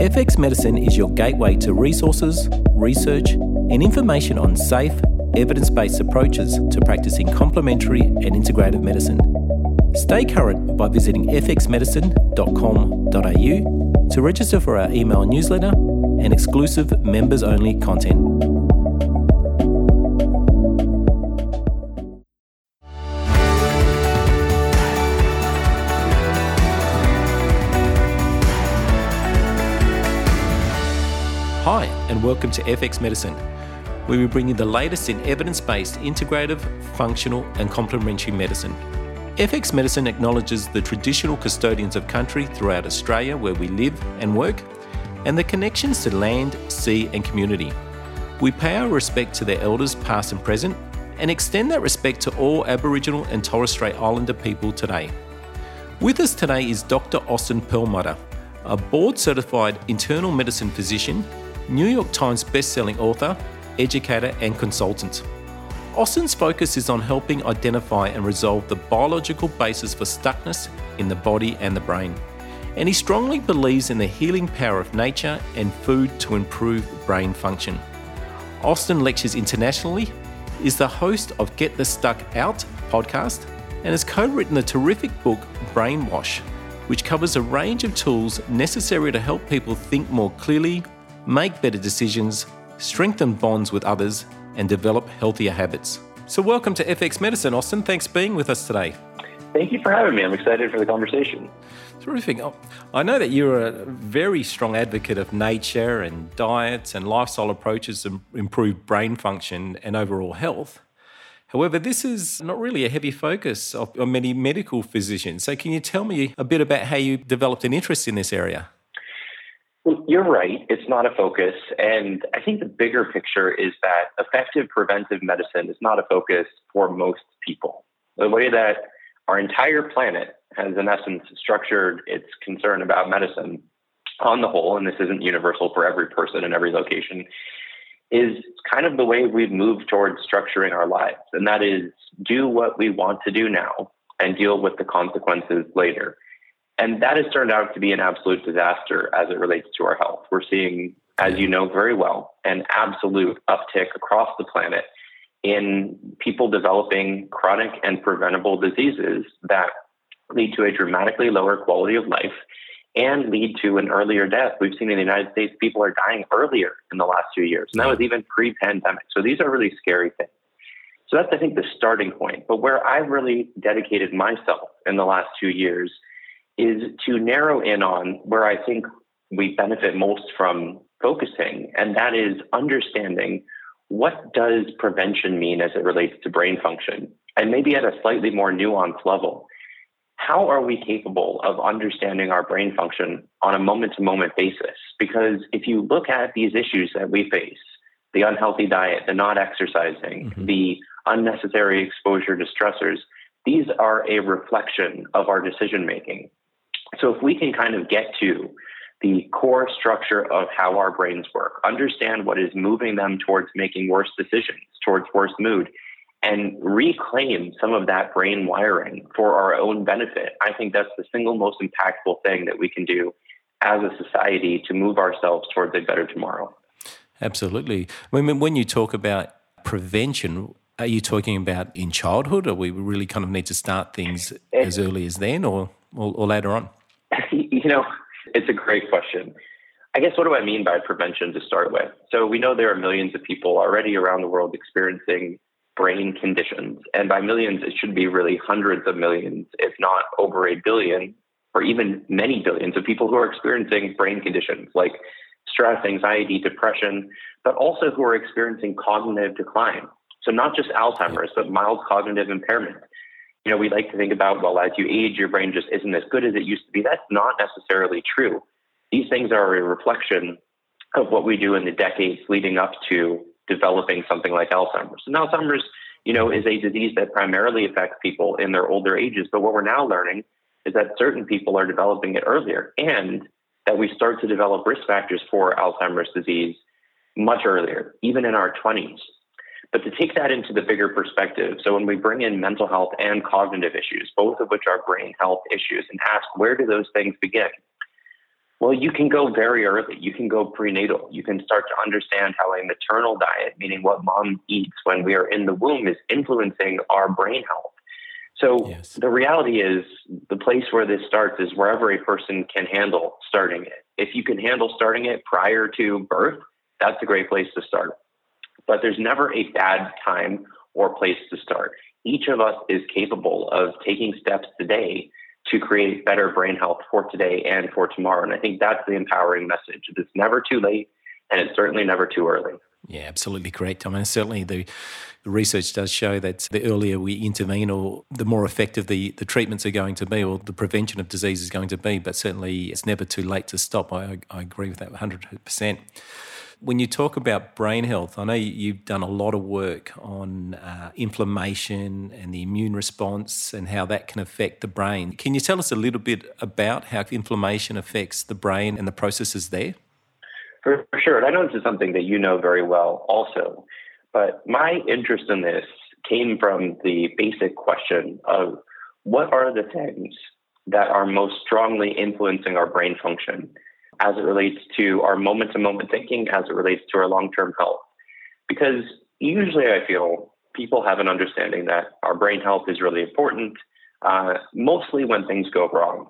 FX Medicine is your gateway to resources, research, and information on safe, evidence based approaches to practicing complementary and integrative medicine. Stay current by visiting fxmedicine.com.au to register for our email newsletter and exclusive members only content. And welcome to FX Medicine, where we bring you the latest in evidence based integrative, functional, and complementary medicine. FX Medicine acknowledges the traditional custodians of country throughout Australia where we live and work, and the connections to land, sea, and community. We pay our respect to their elders, past and present, and extend that respect to all Aboriginal and Torres Strait Islander people today. With us today is Dr. Austin Perlmutter, a board certified internal medicine physician New York Times best-selling author, educator, and consultant. Austin's focus is on helping identify and resolve the biological basis for stuckness in the body and the brain. And he strongly believes in the healing power of nature and food to improve brain function. Austin lectures internationally, is the host of Get the Stuck Out podcast, and has co written the terrific book Brainwash, which covers a range of tools necessary to help people think more clearly, make better decisions, strengthen bonds with others, and develop healthier habits. So, welcome to FX Medicine, Austin. Thanks for being with us today. Thank you for having me. I'm excited for the conversation. Terrific. Oh, I know that you're a very strong advocate of nature and diets and lifestyle approaches to improve brain function and overall health. However, this is not really a heavy focus of, of many medical physicians. So, can you tell me a bit about how you developed an interest in this area? You're right. It's not a focus. And I think the bigger picture is that effective preventive medicine is not a focus for most people. The way that our entire planet has, in essence, structured its concern about medicine on the whole, and this isn't universal for every person in every location, is kind of the way we've moved towards structuring our lives. And that is do what we want to do now and deal with the consequences later. And that has turned out to be an absolute disaster as it relates to our health. We're seeing, as you know very well, an absolute uptick across the planet in people developing chronic and preventable diseases that lead to a dramatically lower quality of life and lead to an earlier death. We've seen in the United States people are dying earlier in the last few years, and that was even pre pandemic. So these are really scary things. So that's, I think, the starting point. But where I've really dedicated myself in the last two years is to narrow in on where I think we benefit most from focusing, and that is understanding what does prevention mean as it relates to brain function, and maybe at a slightly more nuanced level. How are we capable of understanding our brain function on a moment to moment basis? Because if you look at these issues that we face, the unhealthy diet, the not exercising, mm-hmm. the unnecessary exposure to stressors, these are a reflection of our decision making. So if we can kind of get to the core structure of how our brains work, understand what is moving them towards making worse decisions, towards worse mood, and reclaim some of that brain wiring for our own benefit, I think that's the single most impactful thing that we can do as a society to move ourselves towards a better tomorrow. Absolutely. I mean, when you talk about prevention, are you talking about in childhood, or we really kind of need to start things eh, as early as then, or, or, or later on? you know, it's a great question. I guess what do I mean by prevention to start with? So we know there are millions of people already around the world experiencing brain conditions. And by millions, it should be really hundreds of millions, if not over a billion, or even many billions of people who are experiencing brain conditions like stress, anxiety, depression, but also who are experiencing cognitive decline. So not just Alzheimer's, but mild cognitive impairment you know, we like to think about, well, as you age, your brain just isn't as good as it used to be. That's not necessarily true. These things are a reflection of what we do in the decades leading up to developing something like Alzheimer's. And Alzheimer's, you know, is a disease that primarily affects people in their older ages. But what we're now learning is that certain people are developing it earlier and that we start to develop risk factors for Alzheimer's disease much earlier, even in our 20s. But to take that into the bigger perspective, so when we bring in mental health and cognitive issues, both of which are brain health issues, and ask where do those things begin? Well, you can go very early. You can go prenatal. You can start to understand how a maternal diet, meaning what mom eats when we are in the womb, is influencing our brain health. So yes. the reality is the place where this starts is wherever a person can handle starting it. If you can handle starting it prior to birth, that's a great place to start. But there's never a bad time or place to start. Each of us is capable of taking steps today to create better brain health for today and for tomorrow. And I think that's the empowering message. It's never too late and it's certainly never too early. Yeah, absolutely correct. I mean, certainly the, research does show that the earlier we intervene, or the more effective the, the treatments are going to be, or the prevention of disease is going to be. But certainly, it's never too late to stop. I, I agree with that 100%. When you talk about brain health, I know you've done a lot of work on uh, inflammation and the immune response and how that can affect the brain. Can you tell us a little bit about how inflammation affects the brain and the processes there? For, sure. I know this is something that you know very well also. But my interest in this came from the basic question of what are the things that are most strongly influencing our brain function as it relates to our moment to moment thinking, as it relates to our long term health? Because usually I feel people have an understanding that our brain health is really important, uh, mostly when things go wrong.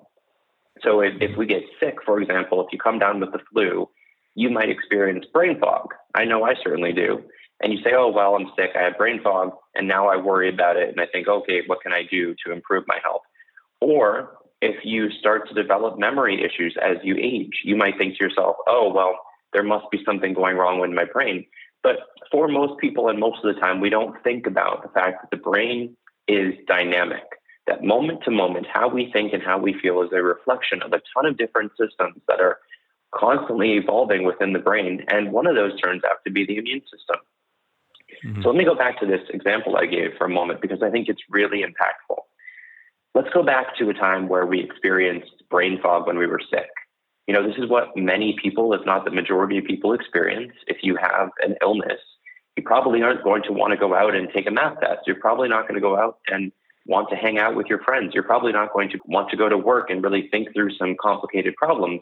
So if, if we get sick, for example, if you come down with the flu, you might experience brain fog. I know I certainly do. And you say, oh, well, I'm sick, I have brain fog, and now I worry about it. And I think, okay, what can I do to improve my health? Or if you start to develop memory issues as you age, you might think to yourself, oh, well, there must be something going wrong with my brain. But for most people, and most of the time, we don't think about the fact that the brain is dynamic. That moment to moment, how we think and how we feel is a reflection of a ton of different systems that are constantly evolving within the brain. And one of those turns out to be the immune system. Mm-hmm. So let me go back to this example I gave for a moment because I think it's really impactful. Let's go back to a time where we experienced brain fog when we were sick. You know, this is what many people, if not the majority of people, experience. If you have an illness, you probably aren't going to want to go out and take a math test. You're probably not going to go out and want to hang out with your friends. You're probably not going to want to go to work and really think through some complicated problems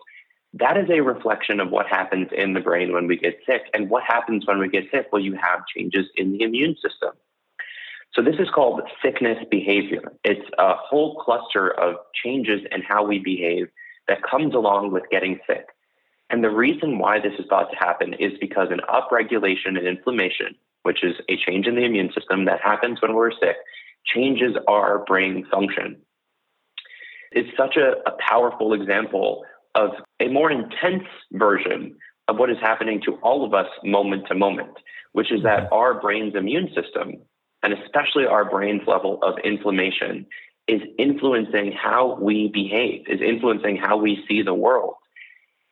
that is a reflection of what happens in the brain when we get sick. And what happens when we get sick? Well, you have changes in the immune system. So, this is called sickness behavior. It's a whole cluster of changes in how we behave that comes along with getting sick. And the reason why this is thought to happen is because an upregulation in inflammation, which is a change in the immune system that happens when we're sick, changes our brain function. It's such a, a powerful example of a more intense version of what is happening to all of us moment to moment, which is that our brain's immune system, and especially our brain's level of inflammation, is influencing how we behave, is influencing how we see the world.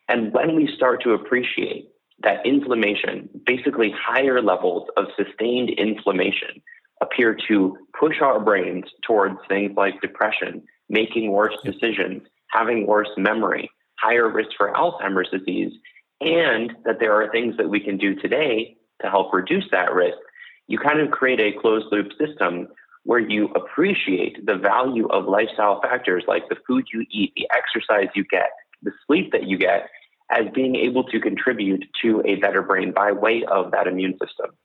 And when we start to appreciate that inflammation, basically higher levels of sustained inflammation, appear to push our brains towards things like depression, making worse decisions, having worse memory, higher risk for Alzheimer's disease, and that there are things that we can do today to help reduce that risk, you kind of create a closed loop system where you appreciate the value of lifestyle factors like the food you eat, the exercise you get, the sleep that you get, as being able to contribute to a better brain by way of that immune system.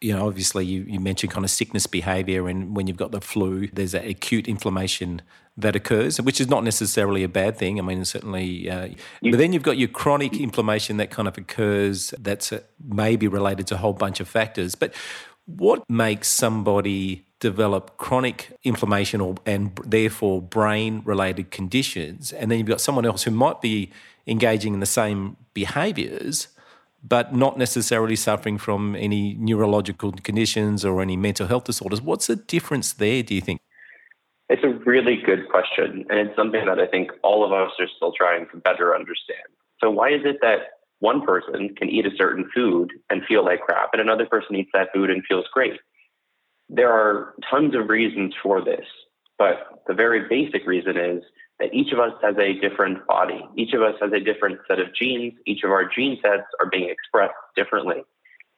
You know, obviously, you, you mentioned kind of sickness behavior, and when you've got the flu, there's that acute inflammation that occurs, which is not necessarily a bad thing. I mean, certainly, uh, you, but then you've got your chronic inflammation that kind of occurs that's uh, maybe related to a whole bunch of factors. But what makes somebody develop chronic inflammation or, and therefore brain related conditions? And then you've got someone else who might be engaging in the same behaviors, but not necessarily suffering from any neurological conditions or any mental health disorders. What's the difference there, do you think? It's a really good question. And it's something that I think all of us are still trying to better understand. So, why is it that one person can eat a certain food and feel like crap, and another person eats that food and feels great? There are tons of reasons for this, but the very basic reason is that each of us has a different body. Each of us has a different set of genes. Each of our gene sets are being expressed differently.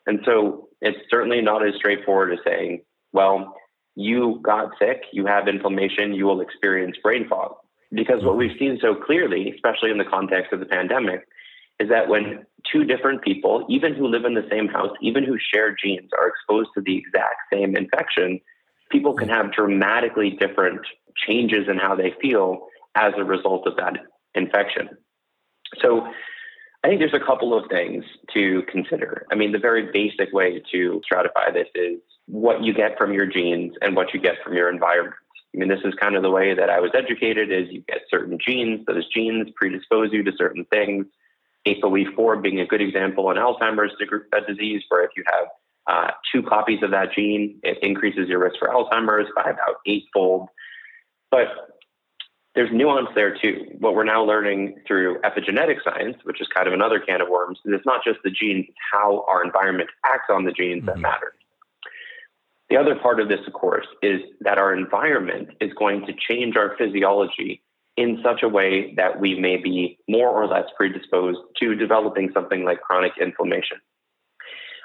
And so it's certainly not as straightforward as saying, well, you got sick, you have inflammation, you will experience brain fog. Because what we've seen so clearly, especially in the context of the pandemic, is that when two different people, even who live in the same house, even who share genes, are exposed to the exact same infection, people can have dramatically different changes in how they feel as a result of that infection. So I think there's a couple of things to consider. I mean, the very basic way to stratify this is what you get from your genes and what you get from your environment. I mean, this is kind of the way that I was educated is you get certain genes. Those genes predispose you to certain things. ApoE4 being a good example in Alzheimer's disease, where if you have uh, two copies of that gene, it increases your risk for Alzheimer's by about eightfold. But there's nuance there too. What we're now learning through epigenetic science, which is kind of another can of worms, is it's not just the genes, it's how our environment acts on the genes mm-hmm. that matter. The other part of this, of course, is that our environment is going to change our physiology in such a way that we may be more or less predisposed to developing something like chronic inflammation.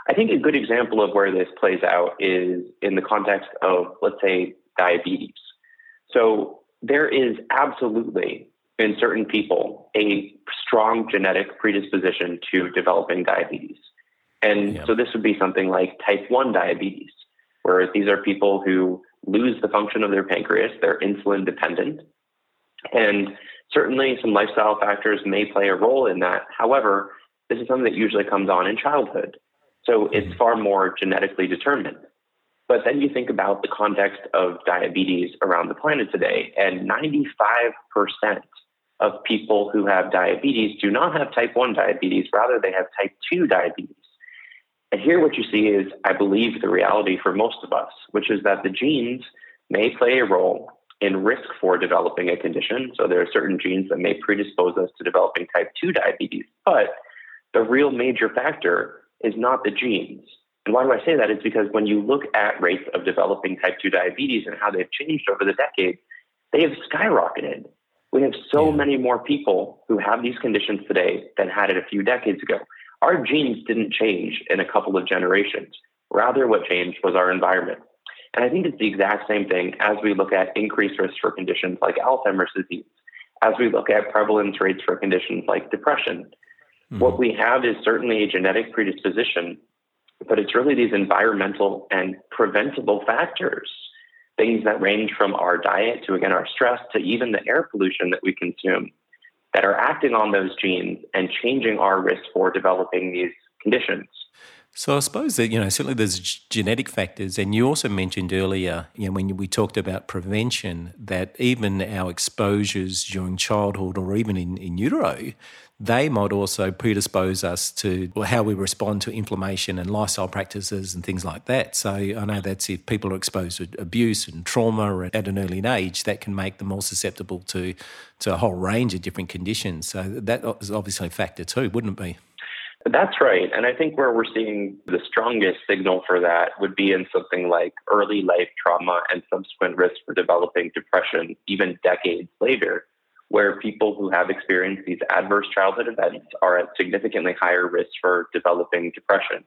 I think a good example of where this plays out is in the context of, let's say, diabetes. So there is absolutely in certain people a strong genetic predisposition to developing diabetes. And yeah. so this would be something like type 1 diabetes, where these are people who lose the function of their pancreas, they're insulin dependent, and certainly some lifestyle factors may play a role in that. However, this is something that usually comes on in childhood. So it's mm-hmm. far more genetically determined. But then you think about the context of diabetes around the planet today, and 95% of people who have diabetes do not have type 1 diabetes, rather, they have type 2 diabetes. And here, what you see is, I believe, the reality for most of us, which is that the genes may play a role in risk for developing a condition. So there are certain genes that may predispose us to developing type 2 diabetes. But the real major factor is not the genes. And why do I say that? It's because when you look at rates of developing type 2 diabetes and how they've changed over the decades, they have skyrocketed. We have so yeah. many more people who have these conditions today than had it a few decades ago. Our genes didn't change in a couple of generations. Rather, what changed was our environment. And I think it's the exact same thing as we look at increased risk for conditions like Alzheimer's disease, as we look at prevalence rates for conditions like depression. Mm-hmm. What we have is certainly a genetic predisposition, but it's really these environmental and preventable factors, things that range from our diet to, again, our stress to even the air pollution that we consume that are acting on those genes and changing our risk for developing these conditions. So I suppose that you know certainly there's genetic factors, and you also mentioned earlier, you know, when we talked about prevention, that even our exposures during childhood or even in, in utero, they might also predispose us to how we respond to inflammation and lifestyle practices and things like that. So I know that's if people are exposed to abuse and trauma at an early age, that can make them more susceptible to to a whole range of different conditions. So that is obviously a factor too, wouldn't it be? That's right. And I think where we're seeing the strongest signal for that would be in something like early life trauma and subsequent risk for developing depression, even decades later, where people who have experienced these adverse childhood events are at significantly higher risk for developing depression.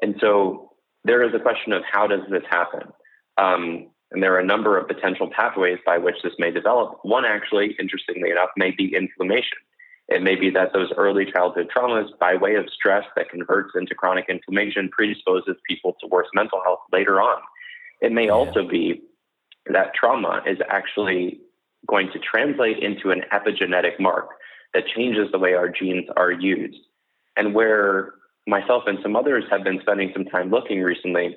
And so there is a question of how does this happen? Um, and there are a number of potential pathways by which this may develop. One, actually, interestingly enough, may be inflammation. It may be that those early childhood traumas, by way of stress that converts into chronic inflammation, predisposes people to worse mental health later on. It may yeah. also be that trauma is actually going to translate into an epigenetic mark that changes the way our genes are used. And where myself and some others have been spending some time looking recently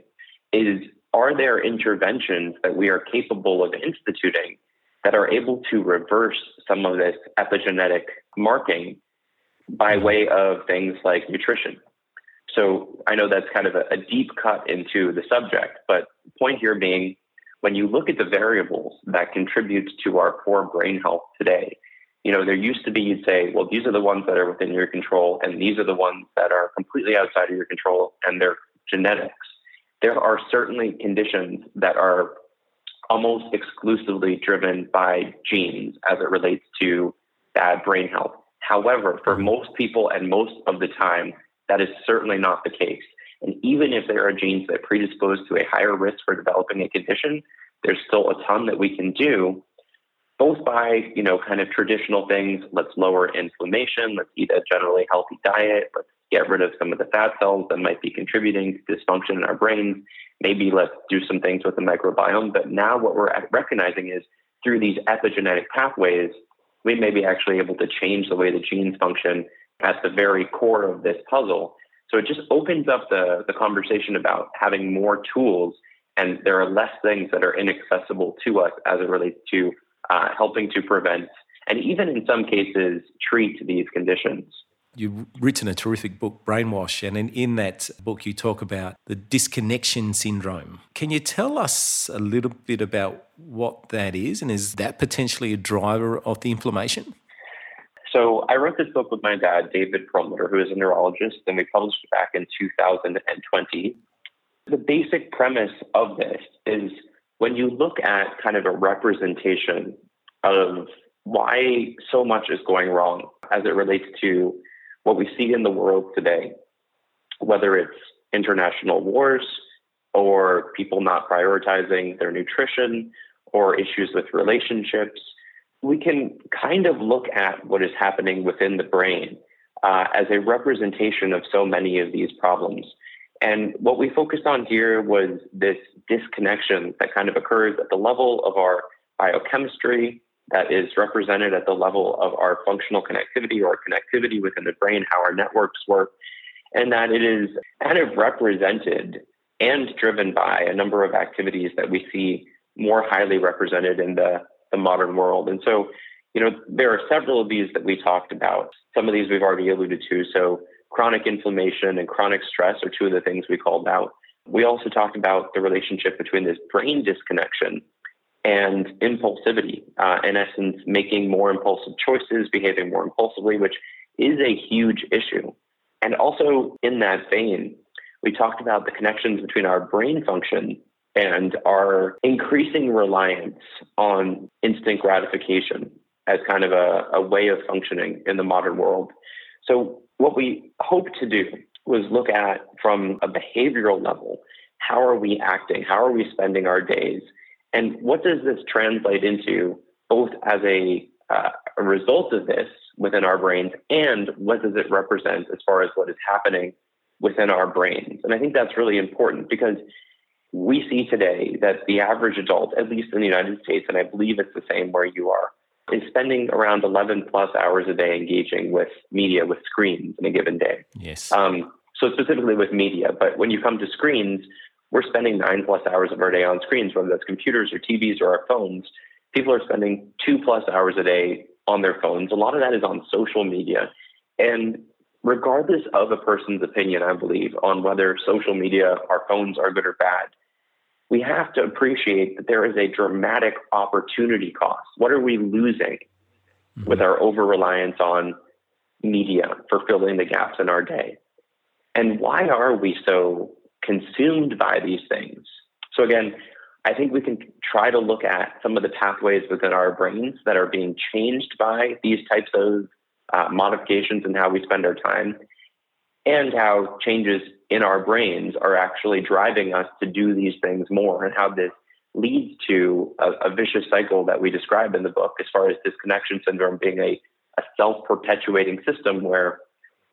is are there interventions that we are capable of instituting that are able to reverse some of this epigenetic marking by way of things like nutrition. So I know that's kind of a, a, deep cut into the subject, but point here being when you look at the variables that contribute to our poor brain health today, you know, there used to be you'd say, well, these are the ones that are within your control, and these are the ones that are completely outside of your control, and they're genetics. There are certainly conditions that are almost exclusively driven by genes as it relates to bad brain health. However, for most people and most of the time, that is certainly not the case. And even if there are genes that predispose to a higher risk for developing a condition, there's still a ton that we can do both by, you know, kind of traditional things. Let's lower inflammation. Let's eat a generally healthy diet. Let's get rid of some of the fat cells that might be contributing to dysfunction in our brains. Maybe let's do some things with the microbiome. But now what we're recognizing is through these epigenetic pathways, we may be actually able to change the way the genes function at the very core of this puzzle. So it just opens up the, the conversation about having more tools, and there are less things that are inaccessible to us as it relates to uh, helping to prevent and even in some cases treat these conditions. You've written a terrific book, Brainwash, and in, in that book, you talk about the disconnection syndrome. Can you tell us a little bit about what that is, and is that potentially a driver of the inflammation? So, I wrote this book with my dad, David Perlmutter, who is a neurologist, and we published it back in 2020. The basic premise of this is when you look at kind of a representation of why so much is going wrong as it relates to what we see in the world today, whether it's international wars or people not prioritizing their nutrition or issues with relationships, we can kind of look at what is happening within the brain uh, as a representation of so many of these problems. And what we focused on here was this disconnection that kind of occurs at the level of our biochemistry, that is represented at the level of our functional connectivity or connectivity within the brain, how our networks work, and that it is kind of represented and driven by a number of activities that we see more highly represented in the, the modern world. And so, you know, there are several of these that we talked about. Some of these we've already alluded to. So, chronic inflammation and chronic stress are two of the things we called out. We also talked about the relationship between this brain disconnection and impulsivity. Uh, in essence, making more impulsive choices, behaving more impulsively, which is a huge issue. And also, in that vein, we talked about the connections between our brain function and our increasing reliance on instant gratification as kind of a, a way of functioning in the modern world. So, what we hope to do was look at from a behavioral level how are we acting? How are we spending our days? And what does this translate into, both as a, uh, a result of this within our brains, and what does it represent as far as what is happening within our brains? And I think that's really important because we see today that the average adult, at least in the United States, and I believe it's the same where you are, is spending around 11 plus hours a day engaging with media, with screens in a given day. Yes. Um, so specifically with media, but when you come to screens, we're spending nine plus hours of our day on screens, whether that's computers or TVs or our phones. People are spending two plus hours a day on their phones. A lot of that is on social media. And regardless of a person's opinion, I believe, on whether social media, our phones are good or bad, we have to appreciate that there is a dramatic opportunity cost. What are we losing mm-hmm. with our over reliance on media for filling the gaps in our day? And why are we so consumed by these things. So again, I think we can try to look at some of the pathways within our brains that are being changed by these types of uh, modifications in how we spend our time and how changes in our brains are actually driving us to do these things more and how this leads to a, a vicious cycle that we describe in the book as far as disconnection syndrome being a, a self-perpetuating system where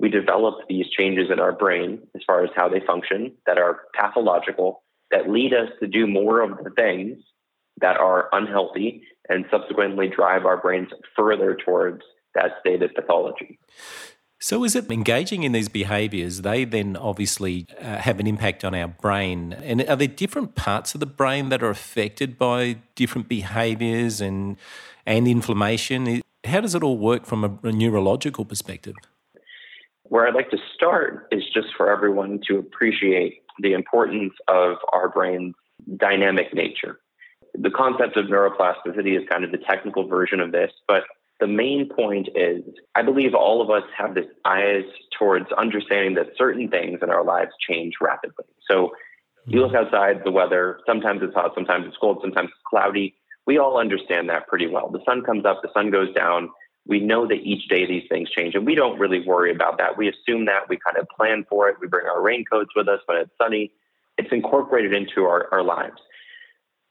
we develop these changes in our brain as far as how they function that are pathological, that lead us to do more of the things that are unhealthy and subsequently drive our brains further towards that state of pathology. So, is it engaging in these behaviors? They then obviously uh, have an impact on our brain. And are there different parts of the brain that are affected by different behaviors and, and inflammation? How does it all work from a, a neurological perspective? Where I'd like to start is just for everyone to appreciate the importance of our brain's dynamic nature. The concept of neuroplasticity is kind of the technical version of this, but the main point is I believe all of us have this eyes towards understanding that certain things in our lives change rapidly. So you look outside, the weather, sometimes it's hot, sometimes it's cold, sometimes it's cloudy. We all understand that pretty well. The sun comes up, the sun goes down, we know that each day these things change and we don't really worry about that. We assume that we kind of plan for it. We bring our raincoats with us when it's sunny. It's incorporated into our, our lives.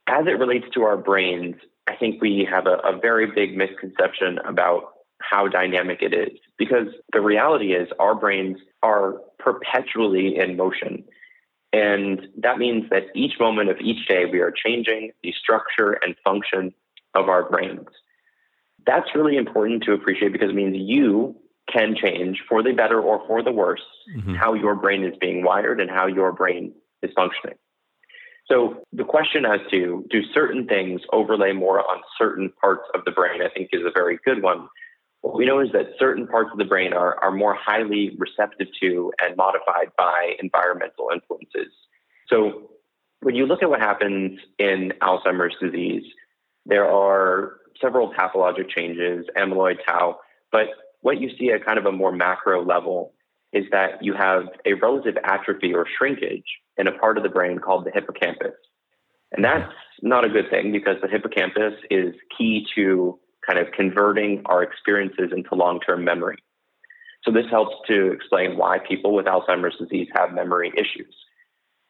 As it relates to our brains, I think we have a, a very big misconception about how dynamic it is because the reality is our brains are perpetually in motion. And that means that each moment of each day, we are changing the structure and function of our brains. That's really important to appreciate because it means you can change for the better or for the worse mm-hmm. how your brain is being wired and how your brain is functioning. So the question as to do certain things overlay more on certain parts of the brain, I think is a very good one. What we know is that certain parts of the brain are, are more highly receptive to and modified by environmental influences. So when you look at what happens in Alzheimer's disease, there are several pathologic changes, amyloid, tau, but what you see at kind of a more macro level is that you have a relative atrophy or shrinkage in a part of the brain called the hippocampus. And that's not a good thing because the hippocampus is key to kind of converting our experiences into long term memory. So, this helps to explain why people with Alzheimer's disease have memory issues.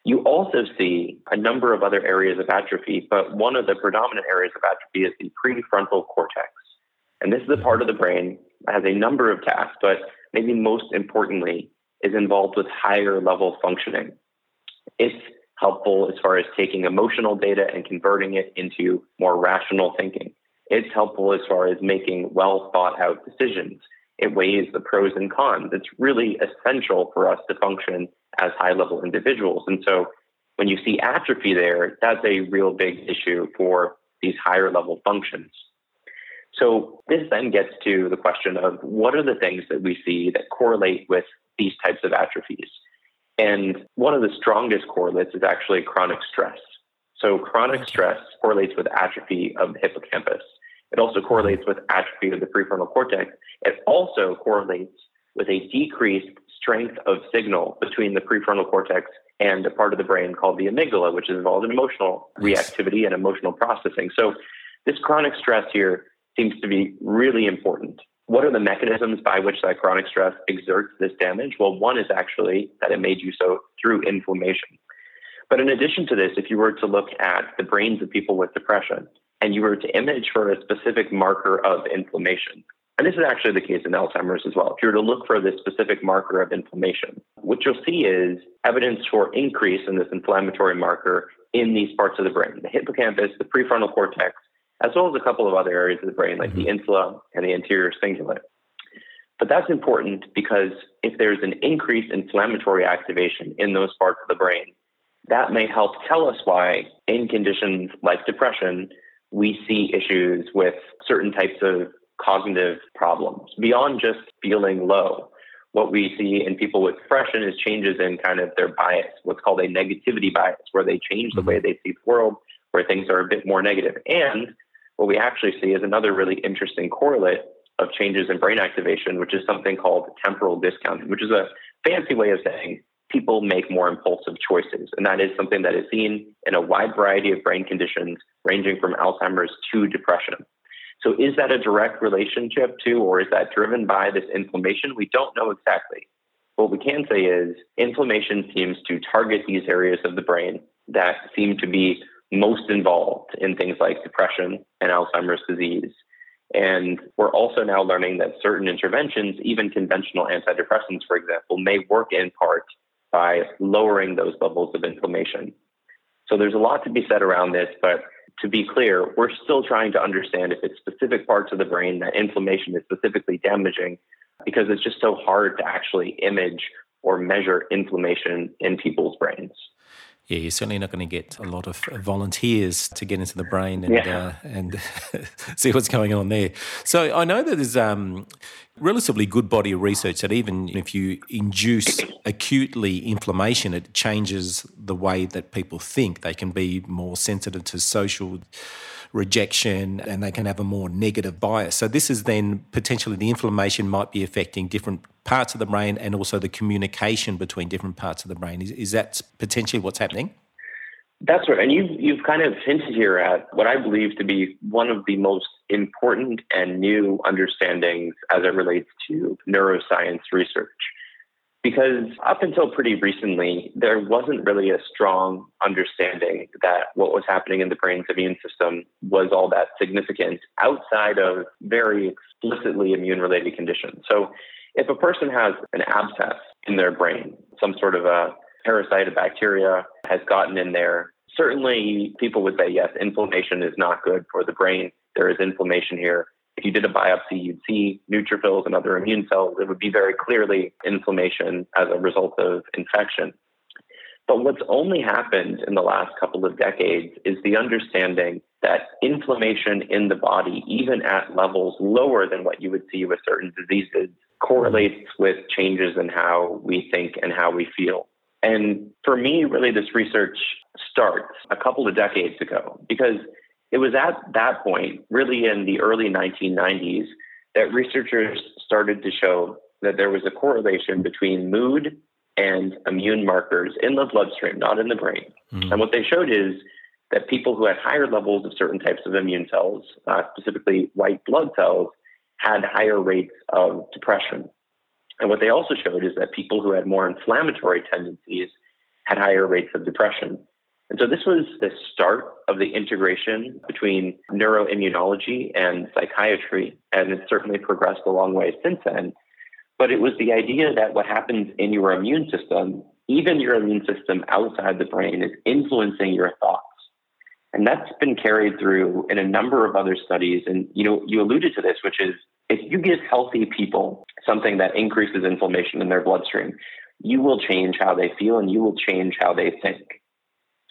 You also see a number of other areas of atrophy, but one of the predominant areas of atrophy is the prefrontal cortex. And this is a part of the brain that has a number of tasks, but maybe most importantly, is involved with higher level functioning. It's helpful as far as taking emotional data and converting it into more rational thinking. It's helpful as far as making well thought out decisions. It weighs the pros and cons. It's really essential for us to function as high level individuals. And so when you see atrophy there, that's a real big issue for these higher level functions. So this then gets to the question of what are the things that we see that correlate with these types of atrophies? And one of the strongest correlates is actually chronic stress. So chronic stress correlates with atrophy of the hippocampus. It also correlates with atrophy of the prefrontal cortex. It also correlates with a decreased strength of signal between the prefrontal cortex and a part of the brain called the amygdala, which is involved in emotional reactivity and emotional processing. So this chronic stress here seems to be really important. What are the mechanisms by which that chronic stress exerts this damage? Well, one is actually that it may do so through inflammation. But in addition to this, if you were to look at the brains of people with depression and you were to image for a specific marker of inflammation, and this is actually the case in Alzheimer's as well. If you were to look for this specific marker of inflammation, what you'll see is evidence for increase in this inflammatory marker in these parts of the brain the hippocampus, the prefrontal cortex, as well as a couple of other areas of the brain, like the mm-hmm. insula and the anterior cingulate. But that's important because if there's an increased inflammatory activation in those parts of the brain, that may help tell us why, in conditions like depression, we see issues with certain types of cognitive problems beyond just feeling low. What we see in people with depression is changes in kind of their bias, what's called a negativity bias, where they change the mm-hmm. way they see the world, where things are a bit more negative. And what we actually see is another really interesting correlate of changes in brain activation, which is something called temporal discounting, which is a fancy way of saying people make more impulsive choices. And that is something that is seen in a wide variety of brain conditions, ranging from Alzheimer's to depression. So, is that a direct relationship to, or is that driven by this inflammation? We don't know exactly. What we can say is inflammation seems to target these areas of the brain that seem to be most involved in things like depression and Alzheimer's disease. And we're also now learning that certain interventions, even conventional antidepressants, for example, may work in part by lowering those levels of inflammation. So there's a lot to be said around this, but to be clear, we're still trying to understand if it's specific parts of the brain that inflammation is specifically damaging because it's just so hard to actually image or measure inflammation in people's brains yeah, you're certainly not going to get a lot of volunteers to get into the brain and yeah. uh, and see what's going on there. So I know that there's um, relatively good body of research that even if you induce acutely inflammation, it changes the way that people think. They can be more sensitive to social rejection and they can have a more negative bias. So this is then potentially the inflammation might be affecting different parts of the brain and also the communication between different parts of the brain. Is, is that potentially what's happening? That's right. And you've, you've kind of hinted here at what I believe to be one of the most important and new understandings as it relates to neuroscience research. Because up until pretty recently, there wasn't really a strong understanding that what was happening in the brain's immune system was all that significant outside of very explicitly immune related conditions. So, if a person has an abscess in their brain, some sort of a parasite, a bacteria has gotten in there, certainly people would say, yes, inflammation is not good for the brain. There is inflammation here. If you did a biopsy, you'd see neutrophils and other immune cells. It would be very clearly inflammation as a result of infection. But what's only happened in the last couple of decades is the understanding that inflammation in the body, even at levels lower than what you would see with certain diseases, correlates with changes in how we think and how we feel. And for me, really, this research starts a couple of decades ago because it was at that point, really in the early 1990s, that researchers started to show that there was a correlation between mood and immune markers in the bloodstream, not in the brain. Mm-hmm. And what they showed is that people who had higher levels of certain types of immune cells, uh, specifically white blood cells, had higher rates of depression. And what they also showed is that people who had more inflammatory tendencies had higher rates of depression. And so this was the start of the integration between neuroimmunology and psychiatry, and it's certainly progressed a long way since then. But it was the idea that what happens in your immune system, even your immune system outside the brain, is influencing your thoughts. And that's been carried through in a number of other studies. And you know, you alluded to this, which is if you give healthy people something that increases inflammation in their bloodstream, you will change how they feel and you will change how they think.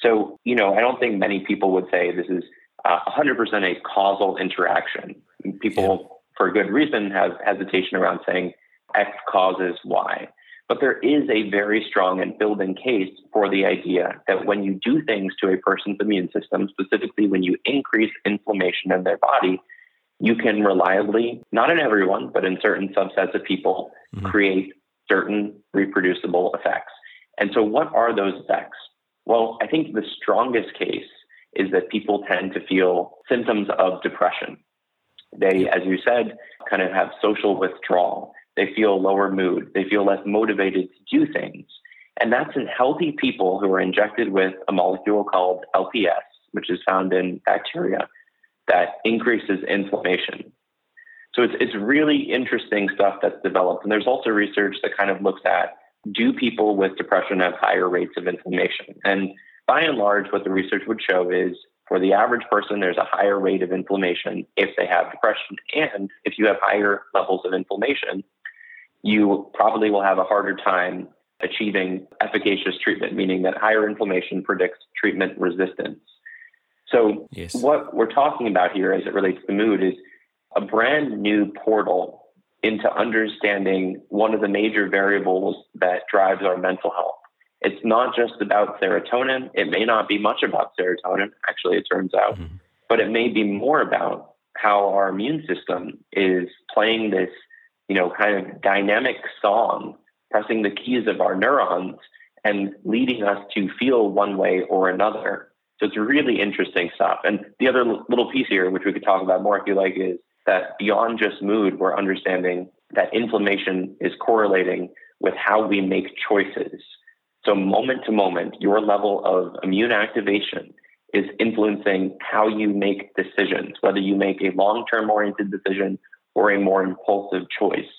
So, you know, I don't think many people would say this is uh, 100% a causal interaction. People, yeah. for good reason, have hesitation around saying X causes Y. But there is a very strong and building case for the idea that when you do things to a person's immune system, specifically when you increase inflammation in their body, you can reliably, not in everyone, but in certain subsets of people, mm-hmm. create certain reproducible effects. And so, what are those effects? Well, I think the strongest case is that people tend to feel symptoms of depression. They, as you said, kind of have social withdrawal. They feel lower mood. They feel less motivated to do things. And that's in healthy people who are injected with a molecule called LPS, which is found in bacteria, that increases inflammation. So it's, it's really interesting stuff that's developed. And there's also research that kind of looks at do people with depression have higher rates of inflammation? And by and large, what the research would show is for the average person, there's a higher rate of inflammation if they have depression. And if you have higher levels of inflammation, you probably will have a harder time achieving efficacious treatment, meaning that higher inflammation predicts treatment resistance. So, yes. what we're talking about here as it relates to mood is a brand new portal into understanding one of the major variables that drives our mental health. It's not just about serotonin. It may not be much about serotonin, actually, it turns out, mm-hmm. but it may be more about how our immune system is playing this, you know, kind of dynamic song, pressing the keys of our neurons and leading us to feel one way or another. So it's really interesting stuff. And the other little piece here, which we could talk about more if you like, is that beyond just mood, we're understanding that inflammation is correlating with how we make choices. So, moment to moment, your level of immune activation is influencing how you make decisions, whether you make a long term oriented decision or a more impulsive choice.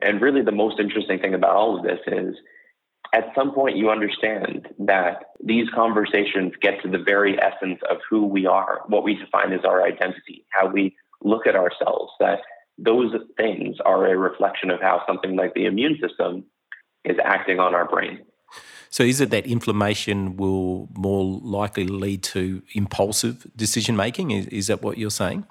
And really, the most interesting thing about all of this is at some point you understand that these conversations get to the very essence of who we are, what we define as our identity, how we look at ourselves, that those things are a reflection of how something like the immune system is acting on our brain. So, is it that inflammation will more likely lead to impulsive decision making? Is, is that what you're saying?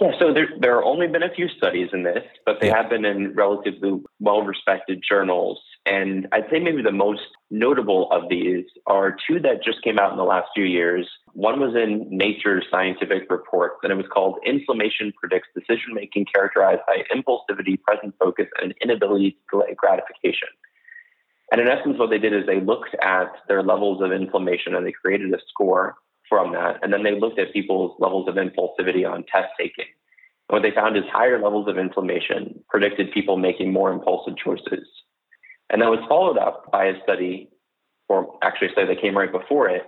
Yeah, so there, there have only been a few studies in this, but they yeah. have been in relatively well respected journals. And I'd say maybe the most notable of these are two that just came out in the last few years. One was in Nature Scientific report, and it was called Inflammation Predicts Decision Making Characterized by Impulsivity, Present Focus, and Inability to Delay Gratification. And in essence, what they did is they looked at their levels of inflammation and they created a score from that. And then they looked at people's levels of impulsivity on test taking. And what they found is higher levels of inflammation predicted people making more impulsive choices. And that was followed up by a study, or actually a study that came right before it,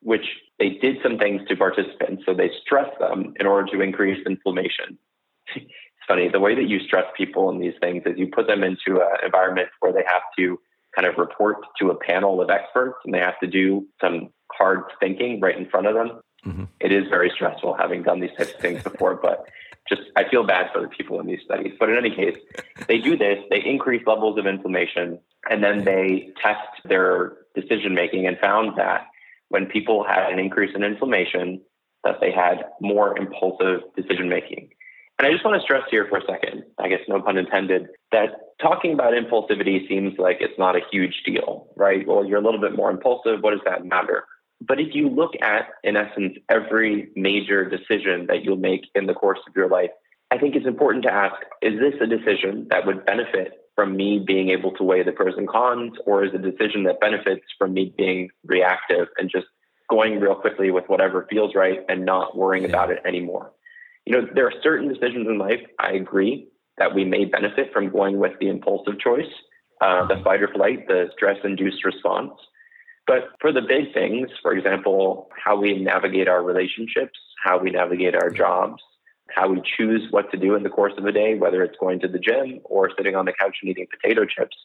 which they did some things to participants. So they stressed them in order to increase inflammation. it's funny, the way that you stress people in these things is you put them into an environment where they have to kind of report to a panel of experts and they have to do some hard thinking right in front of them. Mm-hmm. It is very stressful having done these types of things before, but just I feel bad for the people in these studies. But in any case, they do this, they increase levels of inflammation, and then they test their decision making and found that when people had an increase in inflammation, that they had more impulsive decision making. And I just want to stress here for a second, I guess no pun intended, that talking about impulsivity seems like it's not a huge deal, right? Well, you're a little bit more impulsive. What does that matter? But if you look at, in essence, every major decision that you'll make in the course of your life, I think it's important to ask is this a decision that would benefit from me being able to weigh the pros and cons, or is it a decision that benefits from me being reactive and just going real quickly with whatever feels right and not worrying yeah. about it anymore? You know, there are certain decisions in life, I agree, that we may benefit from going with the impulsive choice, uh, the fight or flight, the stress induced response. But for the big things, for example, how we navigate our relationships, how we navigate our jobs, how we choose what to do in the course of a day, whether it's going to the gym or sitting on the couch and eating potato chips,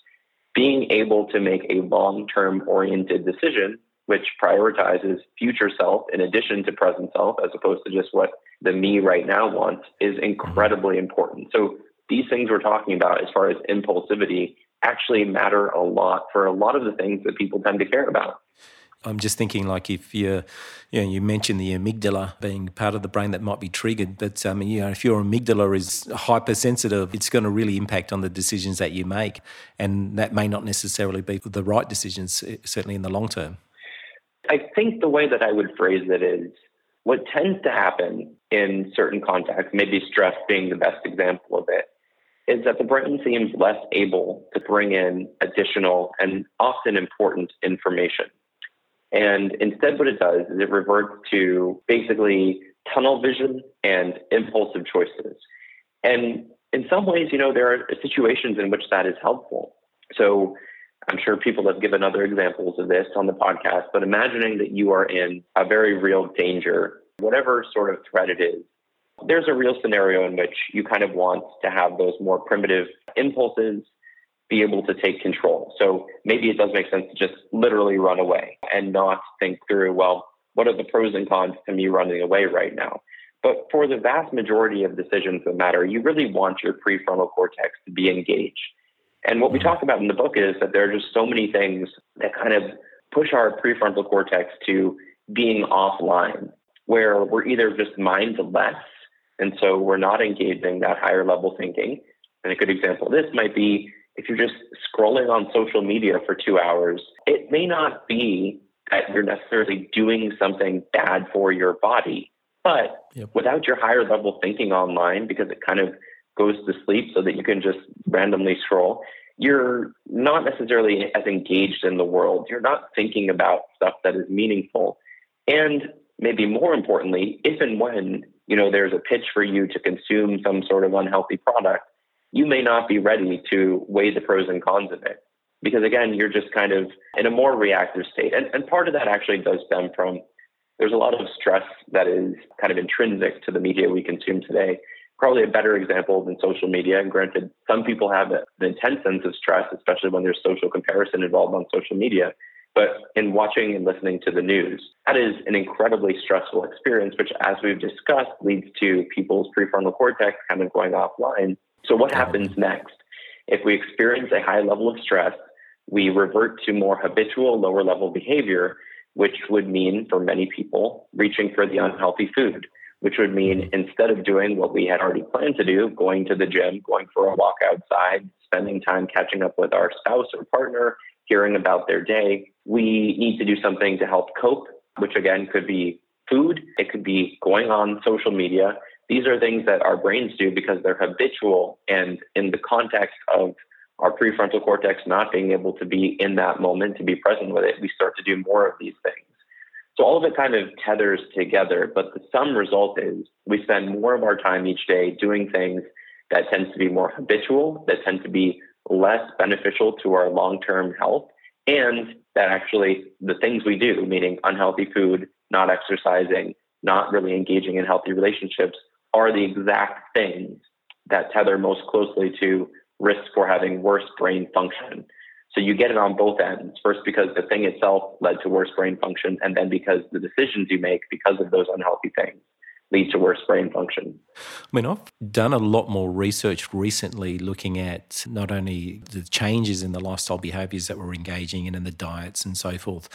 being able to make a long term oriented decision which prioritizes future self in addition to present self as opposed to just what the me right now wants is incredibly important. So these things we're talking about as far as impulsivity actually matter a lot for a lot of the things that people tend to care about. I'm just thinking, like, if you, you know, you mentioned the amygdala being part of the brain that might be triggered, but um, you know, if your amygdala is hypersensitive, it's going to really impact on the decisions that you make, and that may not necessarily be the right decisions, eh, certainly in the long term. I think the way that I would phrase it is what tends to happen in certain contexts, maybe stress being the best example of it, is that the brain seems less able to bring in additional and often important information. And instead, what it does is it reverts to basically tunnel vision and impulsive choices. And in some ways, you know, there are situations in which that is helpful. So I'm sure people have given other examples of this on the podcast, but imagining that you are in a very real danger, whatever sort of threat it is, there's a real scenario in which you kind of want to have those more primitive impulses be able to take control. So maybe it does make sense to just literally run away and not think through, well, what are the pros and cons to me running away right now? But for the vast majority of decisions that matter, you really want your prefrontal cortex to be engaged. And what we mm-hmm. talk about in the book is that there are just so many things that kind of push our prefrontal cortex to being offline, where we're either just mindless and so we're not engaging that higher level thinking. And a good example of this might be if you're just scrolling on social media for two hours, it may not be that you're necessarily doing something bad for your body. But yep. without your higher level thinking online, because it kind of goes to sleep so that you can just randomly scroll, you're not necessarily as engaged in the world. You're not thinking about stuff that is meaningful. And maybe more importantly, if and when you know there's a pitch for you to consume some sort of unhealthy product, you may not be ready to weigh the pros and cons of it. Because again, you're just kind of in a more reactive state. And, and part of that actually does stem from there's a lot of stress that is kind of intrinsic to the media we consume today. Probably a better example than social media. And granted, some people have an intense sense of stress, especially when there's social comparison involved on social media. But in watching and listening to the news, that is an incredibly stressful experience, which, as we've discussed, leads to people's prefrontal cortex kind of going offline. So, what happens next? If we experience a high level of stress, we revert to more habitual, lower level behavior, which would mean for many people reaching for the unhealthy food, which would mean mm-hmm. instead of doing what we had already planned to do, going to the gym, going for a walk outside, spending time catching up with our spouse or partner, hearing about their day, we need to do something to help cope, which again could be food, it could be going on social media. These are things that our brains do because they're habitual. And in the context of our prefrontal cortex not being able to be in that moment, to be present with it, we start to do more of these things. So all of it kind of tethers together, but the sum result is we spend more of our time each day doing things that tend to be more habitual, that tend to be less beneficial to our long term health, and that actually the things we do, meaning unhealthy food, not exercising, not really engaging in healthy relationships, are the exact things that tether most closely to risk for having worse brain function. So you get it on both ends. First, because the thing itself led to worse brain function, and then because the decisions you make because of those unhealthy things lead to worse brain function. I mean, I've done a lot more research recently looking at not only the changes in the lifestyle behaviors that we're engaging in and the diets and so forth,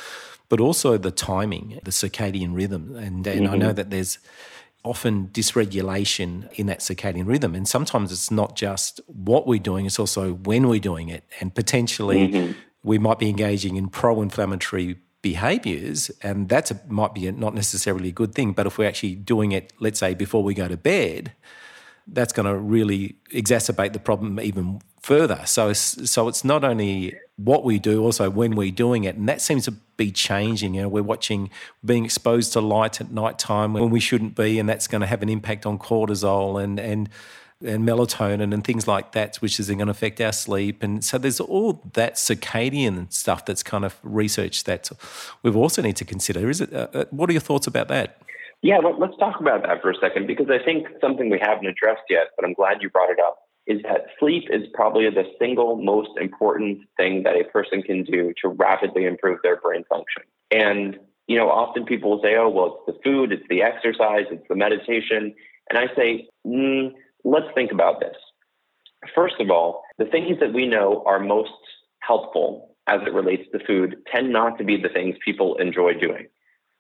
but also the timing, the circadian rhythm. And, and mm-hmm. I know mm-hmm. that there's often dysregulation in that circadian rhythm. And sometimes it's not just what we're doing, it's also when we're doing it. And potentially mm-hmm. we might be engaging in pro inflammatory behaviors, and that might be a, not necessarily a good thing. But if we're actually doing it, let's say, before we go to bed, that's going to really exacerbate the problem even further. So, so it's not only what we do, also when we're doing it, and that seems to be changing. You know, we're watching being exposed to light at night time when we shouldn't be, and that's going to have an impact on cortisol and and and melatonin and things like that, which is going to affect our sleep. And so there's all that circadian stuff that's kind of research that we've also need to consider. Is it? Uh, uh what are your thoughts about that? Yeah, let's talk about that for a second because I think something we haven't addressed yet, but I'm glad you brought it up, is that sleep is probably the single most important thing that a person can do to rapidly improve their brain function. And, you know, often people will say, oh, well, it's the food, it's the exercise, it's the meditation. And I say, mm, let's think about this. First of all, the things that we know are most helpful as it relates to food tend not to be the things people enjoy doing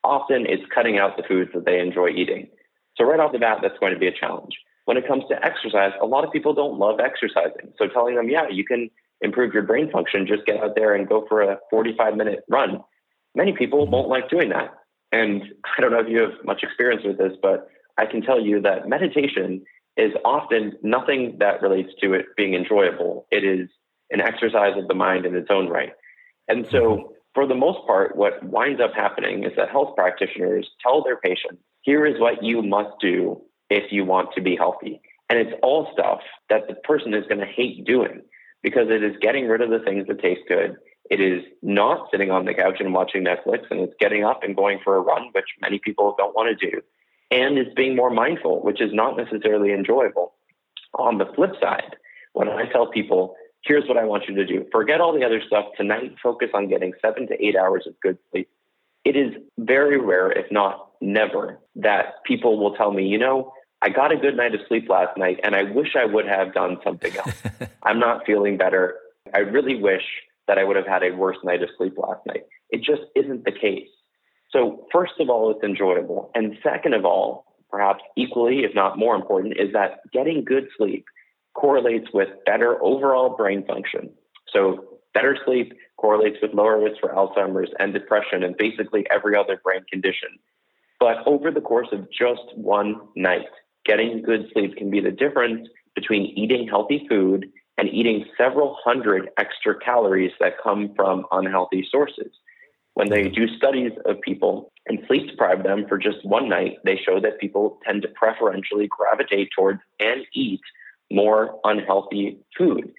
often it's cutting out the foods that they enjoy eating. So, right off the bat, that's going to be a challenge. When it comes to exercise, a lot of people don't love exercising. So, telling them, yeah, you can improve your brain function, just get out there and go for a 45 minute run. Many people mm-hmm. won't like doing that. And I don't know if you have much experience with this, but I can tell you that meditation is often nothing that relates to it being enjoyable. It is an exercise of the mind in its own right. And so mm-hmm. for the most part, what winds up happening is that health practitioners tell their patients, here is what you must do if you want to be healthy. And it's all stuff that the person is going to hate doing because it is getting rid of the things that taste good. It is not sitting on the couch and watching Netflix, and it's getting up and going for a run, which many people don't want to do. And it's being more mindful, which is not necessarily enjoyable. On the flip side, when I tell people here's what I want you to do. Forget all the other stuff. Tonight, focus on getting seven to eight hours of good sleep. It is very rare, if not never, that people will tell me, you know, I got a good night of sleep last night and I wish I would have done something else. I'm not feeling better. I really wish that I would have had a worse night of sleep last night. It just isn't the case. So, first of all, it's enjoyable. And second of all, perhaps equally, if not more important, is that getting good sleep correlates with better overall brain function. So, better sleep correlates with lower risk for Alzheimer's and depression and basically every other brain condition. But over the course of just one night, getting good sleep can be the difference between eating healthy food and eating several hundred extra calories that come from unhealthy sources. When they mm-hmm. do studies of people and sleep deprive them for just one night, they show that people tend to preferentially gravitate towards and eat more unhealthy food.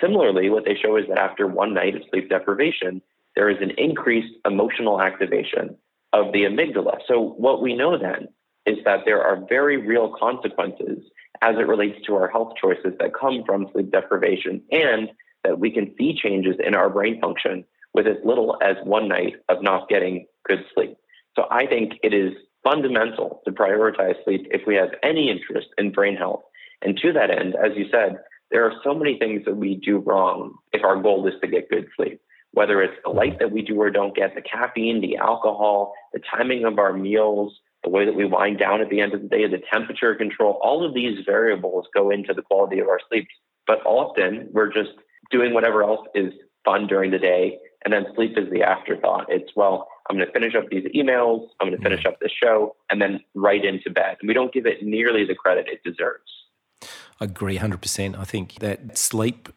Similarly, what they show is that after one night of sleep deprivation, there is an increased emotional activation of the amygdala. So, what we know then is that there are very real consequences as it relates to our health choices that come from sleep deprivation, and that we can see changes in our brain function with as little as one night of not getting good sleep. So, I think it is fundamental to prioritize sleep if we have any interest in brain health and to that end, as you said, there are so many things that we do wrong if our goal is to get good sleep. Whether it's the light that we do or don't get, the caffeine, the alcohol, the timing of our meals, the way that we wind down at the end of the day, the temperature control, all of these variables go into the quality of our sleep. But often we're just doing whatever else is fun during the day. And then sleep is the afterthought. It's, well, I'm going to finish up these emails, I'm going to finish up this show, and then right into bed. And we don't give it nearly the credit it deserves. I agree 100%. I think that sleep,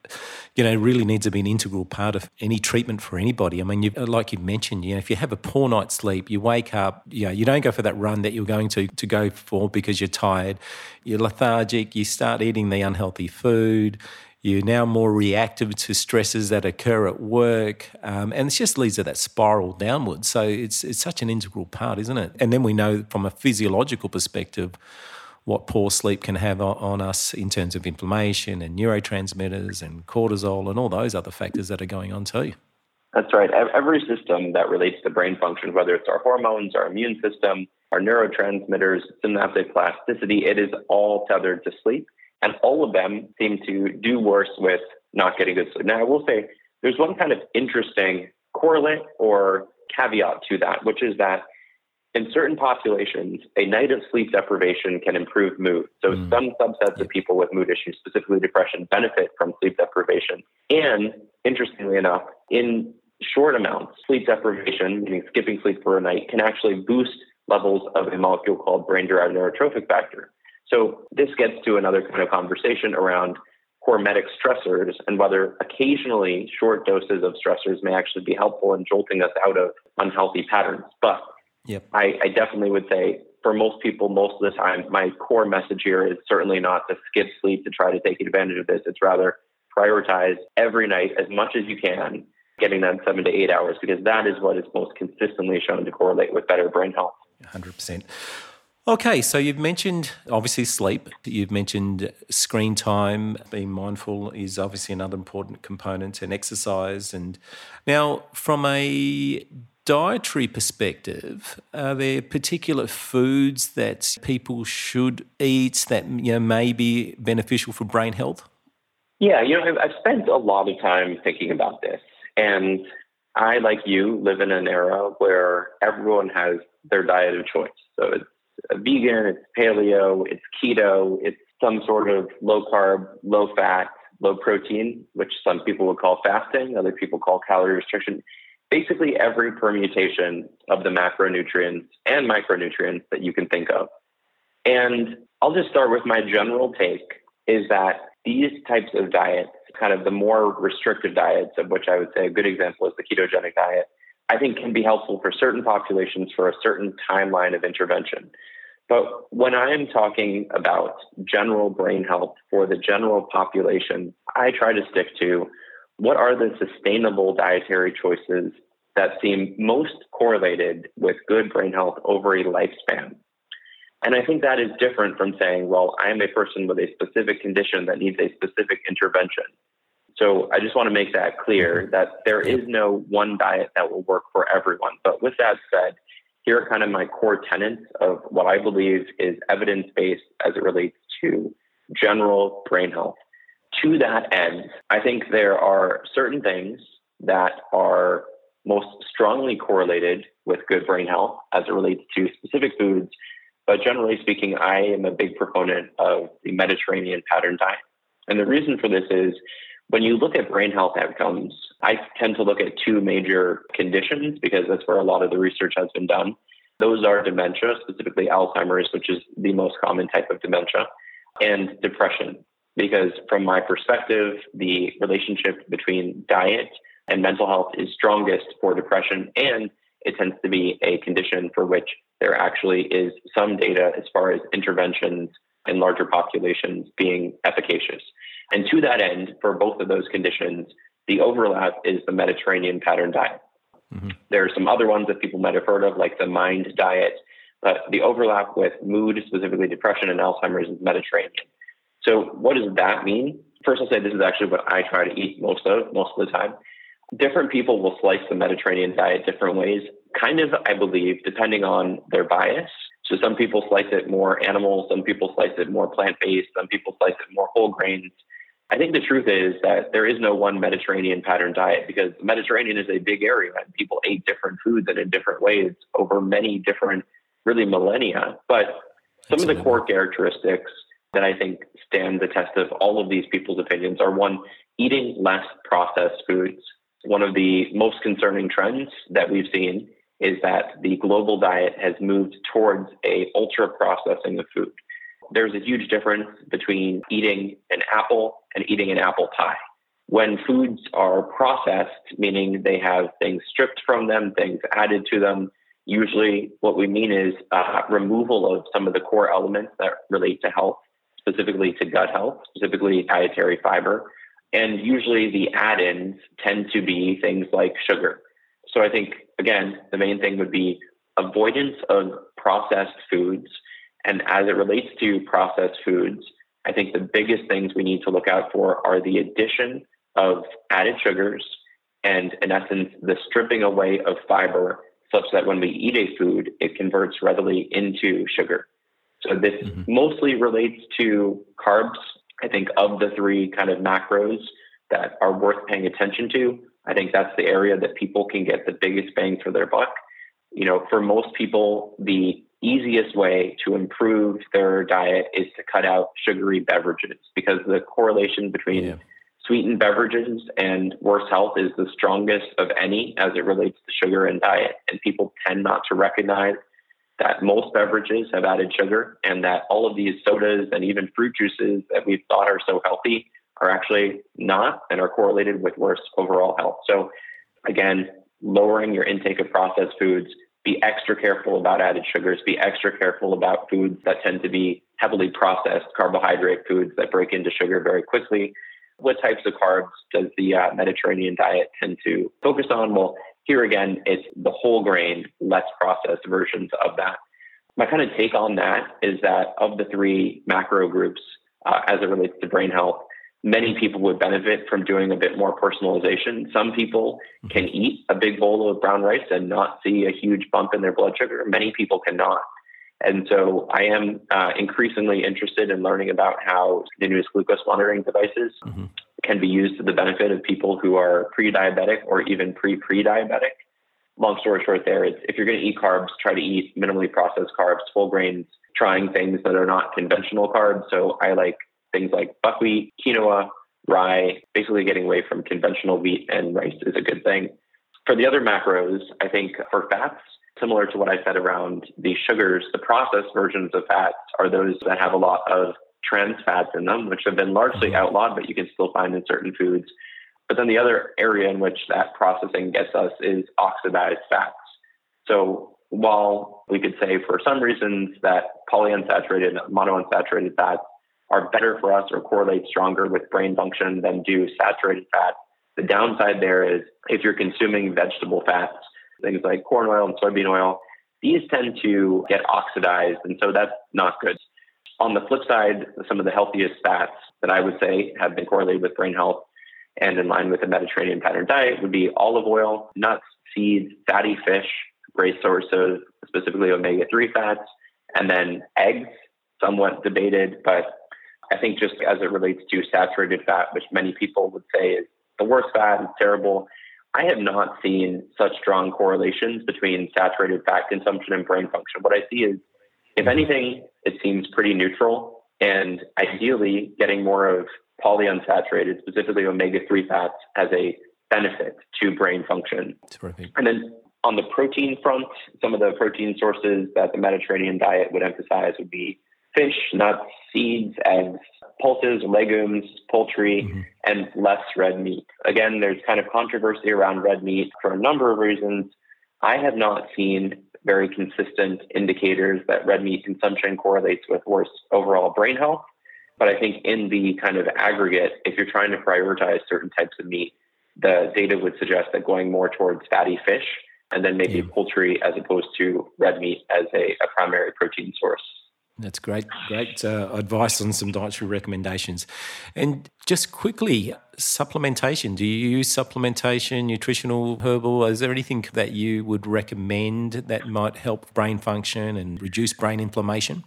you know, really needs to be an integral part of any treatment for anybody. I mean, you, uh, like you mentioned, you know, if you have a poor night's sleep, you wake up, you know, you don't go for that run that you're going to, to go for because you're tired, you're lethargic, you start eating the unhealthy food, You're now more reactive to stresses that occur at work, um, and it just leads to that spiral downwards. So it's it's such an integral part, isn't it? And then we know from a physiological perspective what poor sleep can have on us in terms of inflammation and neurotransmitters and cortisol and all those other factors that are going on too. That's right. Every system that relates to brain function, whether it's our hormones, our immune system, our neurotransmitters, synaptic plasticity, it is all tethered to sleep. And all of them seem to do worse with not getting good sleep. Now, I will say there's one kind of interesting correlate or caveat to that, which is that in certain populations, a night of sleep deprivation can improve mood. So mm. some subsets of people with mood issues, specifically depression, benefit from sleep deprivation. And interestingly enough, in short amounts, sleep deprivation, meaning skipping sleep for a night, can actually boost levels of a molecule called brain derived neurotrophic factor. So this gets to another kind of conversation around hormetic stressors and whether occasionally short doses of stressors may actually be helpful in jolting us out of unhealthy patterns. But yep. I, I definitely would say for most people, most of the time, my core message here is certainly not to skip sleep to try to take advantage of this. It's rather prioritize every night as much as you can getting that seven to eight hours because that is what is most consistently shown to correlate with better brain health. 100%. Okay, so you've mentioned obviously sleep. You've mentioned screen time. Being mindful is obviously another important component, and exercise. And now, from a dietary perspective, are there particular foods that people should eat that you know may be beneficial for brain health? Yeah, you know, I've spent a lot of time thinking about this. And I, like you, live in an era where everyone has their diet of choice. So it's vegan, it's paleo, it's keto, it's some sort of low carb, low fat, low protein, which some people would call fasting, other people call calorie restriction. Basically, every permutation of the macronutrients and micronutrients that you can think of. And I'll just start with my general take is that these types of diets kind of the more restrictive diets, of which I would say a good example is the ketogenic diet, I think can be helpful for certain populations for a certain timeline of intervention. But when I'm talking about general brain health for the general population, I try to stick to what are the sustainable dietary choices that seem most correlated with good brain health over a lifespan. And I think that is different from saying, well, I am a person with a specific condition that needs a specific intervention. So I just want to make that clear mm-hmm. that there is no one diet that will work for everyone. But with that said, here are kind of my core tenets of what I believe is evidence based as it relates to general brain health. To that end, I think there are certain things that are most strongly correlated with good brain health as it relates to specific foods. But generally speaking, I am a big proponent of the Mediterranean pattern diet. And the reason for this is when you look at brain health outcomes, I tend to look at two major conditions because that's where a lot of the research has been done. Those are dementia, specifically Alzheimer's, which is the most common type of dementia, and depression. Because from my perspective, the relationship between diet and mental health is strongest for depression, and it tends to be a condition for which there actually is some data as far as interventions in larger populations being efficacious. And to that end, for both of those conditions, the overlap is the Mediterranean pattern diet. Mm-hmm. There are some other ones that people might have heard of, like the MIND diet, but the overlap with mood, specifically depression and Alzheimer's, is Mediterranean. So, what does that mean? First, I'll say this is actually what I try to eat most of, most of the time. Different people will slice the Mediterranean diet different ways, kind of, I believe, depending on their bias. So, some people slice it more animal, some people slice it more plant based, some people slice it more whole grains. I think the truth is that there is no one Mediterranean pattern diet because the Mediterranean is a big area and people ate different foods and in different ways over many different, really millennia. But some of the core characteristics that I think stand the test of all of these people's opinions are one, eating less processed foods. One of the most concerning trends that we've seen is that the global diet has moved towards a ultra processing of food there's a huge difference between eating an apple and eating an apple pie. When foods are processed, meaning they have things stripped from them, things added to them, usually what we mean is uh, removal of some of the core elements that relate to health, specifically to gut health, specifically dietary fiber. And usually the add ins tend to be things like sugar. So I think, again, the main thing would be avoidance of processed foods. And as it relates to processed foods, I think the biggest things we need to look out for are the addition of added sugars and, in essence, the stripping away of fiber such that when we eat a food, it converts readily into sugar. So this mm-hmm. mostly relates to carbs. I think of the three kind of macros that are worth paying attention to, I think that's the area that people can get the biggest bang for their buck. You know, for most people, the easiest way to improve their diet is to cut out sugary beverages because the correlation between yeah. sweetened beverages and worse health is the strongest of any as it relates to sugar and diet. And people tend not to recognize that most beverages have added sugar and that all of these sodas and even fruit juices that we've thought are so healthy are actually not and are correlated with worse overall health. So again, lowering your intake of processed foods, be extra careful about added sugars, be extra careful about foods that tend to be heavily processed carbohydrate foods that break into sugar very quickly. What types of carbs does the uh, Mediterranean diet tend to focus on? Well, here again, it's the whole grain, less processed versions of that. My kind of take on that is that of the three macro groups, uh, as it relates to brain health, many people would benefit from doing a bit more personalization. Some people mm-hmm. can eat a big bowl of brown rice and not see a huge bump in their blood sugar. Many people cannot. And so I am uh, increasingly interested in learning about how continuous glucose monitoring devices mm-hmm. can be used to the benefit of people who are pre diabetic or even pre pre diabetic. Long story short, there, it's, if you're going to eat carbs, try to eat minimally processed carbs, whole grains, trying things that are not conventional carbs. So I like things like buckwheat, quinoa, rye, basically getting away from conventional wheat and rice is a good thing. For the other macros, I think for fats, similar to what I said around the sugars, the processed versions of fats are those that have a lot of trans fats in them, which have been largely mm-hmm. outlawed, but you can still find in certain foods. But then the other area in which that processing gets us is oxidized fats. So while we could say for some reasons that polyunsaturated, and monounsaturated fats are better for us or correlate stronger with brain function than do saturated fats. The downside there is if you're consuming vegetable fats, things like corn oil and soybean oil, these tend to get oxidized. And so that's not good. On the flip side, some of the healthiest fats that I would say have been correlated with brain health and in line with the Mediterranean pattern diet would be olive oil, nuts, seeds, fatty fish, great source of specifically omega 3 fats, and then eggs, somewhat debated, but I think just as it relates to saturated fat, which many people would say is the worst fat, it's terrible. I have not seen such strong correlations between saturated fat consumption and brain function. What I see is, if mm-hmm. anything, it seems pretty neutral. And ideally, getting more of polyunsaturated, specifically omega 3 fats, has a benefit to brain function. Terrific. And then on the protein front, some of the protein sources that the Mediterranean diet would emphasize would be fish, nuts, seeds, eggs, pulses, legumes, poultry, mm-hmm. and less red meat. Again, there's kind of controversy around red meat for a number of reasons. I have not seen very consistent indicators that red meat consumption correlates with worse overall brain health. But I think in the kind of aggregate, if you're trying to prioritize certain types of meat, the data would suggest that going more towards fatty fish and then maybe yeah. poultry as opposed to red meat as a, a primary protein source. That's great, great uh, advice on some dietary recommendations. And just quickly, supplementation. Do you use supplementation, nutritional, herbal? Is there anything that you would recommend that might help brain function and reduce brain inflammation?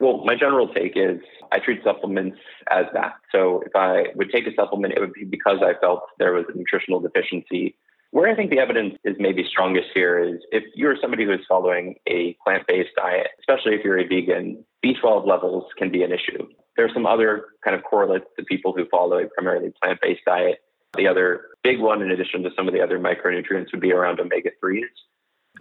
Well, my general take is I treat supplements as that. So if I would take a supplement, it would be because I felt there was a nutritional deficiency where I think the evidence is maybe strongest here is if you're somebody who is following a plant based diet, especially if you're a vegan, B12 levels can be an issue. There are some other kind of correlates to people who follow a primarily plant based diet. The other big one, in addition to some of the other micronutrients, would be around omega 3s.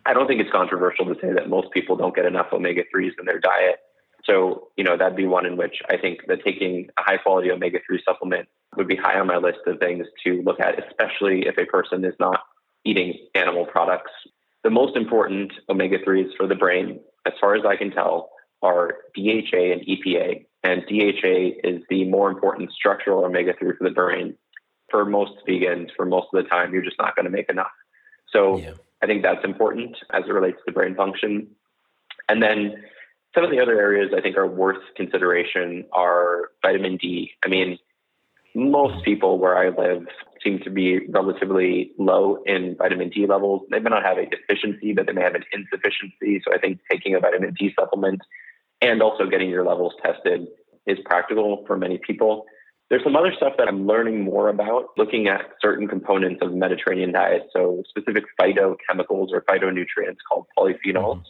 I don't think it's controversial to say that most people don't get enough omega 3s in their diet. So, you know, that'd be one in which I think that taking a high quality omega 3 supplement would be high on my list of things to look at, especially if a person is not eating animal products. The most important omega 3s for the brain, as far as I can tell, are DHA and EPA. And DHA is the more important structural omega 3 for the brain. For most vegans, for most of the time, you're just not going to make enough. So yeah. I think that's important as it relates to brain function. And then some of the other areas I think are worth consideration are vitamin D. I mean, most people where I live seem to be relatively low in vitamin D levels. They may not have a deficiency, but they may have an insufficiency. So I think taking a vitamin D supplement and also getting your levels tested is practical for many people. There's some other stuff that I'm learning more about, looking at certain components of the Mediterranean diet. So specific phytochemicals or phytonutrients called polyphenols. Mm-hmm.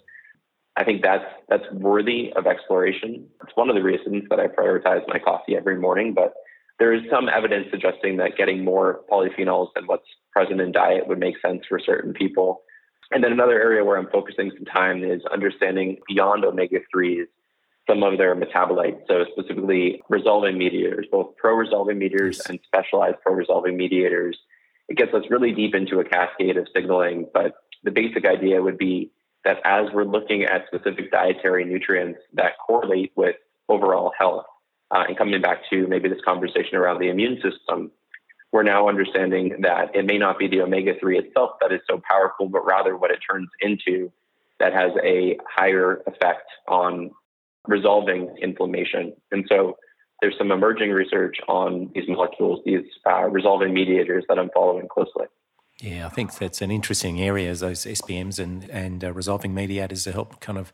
I think that's that's worthy of exploration. It's one of the reasons that I prioritize my coffee every morning, but there is some evidence suggesting that getting more polyphenols than what's present in diet would make sense for certain people. And then another area where I'm focusing some time is understanding beyond omega 3s some of their metabolites. So, specifically, resolving mediators, both pro resolving mediators and specialized pro resolving mediators. It gets us really deep into a cascade of signaling, but the basic idea would be that as we're looking at specific dietary nutrients that correlate with overall health, uh, and coming back to maybe this conversation around the immune system, we're now understanding that it may not be the omega 3 itself that is so powerful, but rather what it turns into that has a higher effect on resolving inflammation. And so there's some emerging research on these molecules, these uh, resolving mediators that I'm following closely. Yeah, I think that's an interesting area, those SPMs and, and uh, resolving mediators to help kind of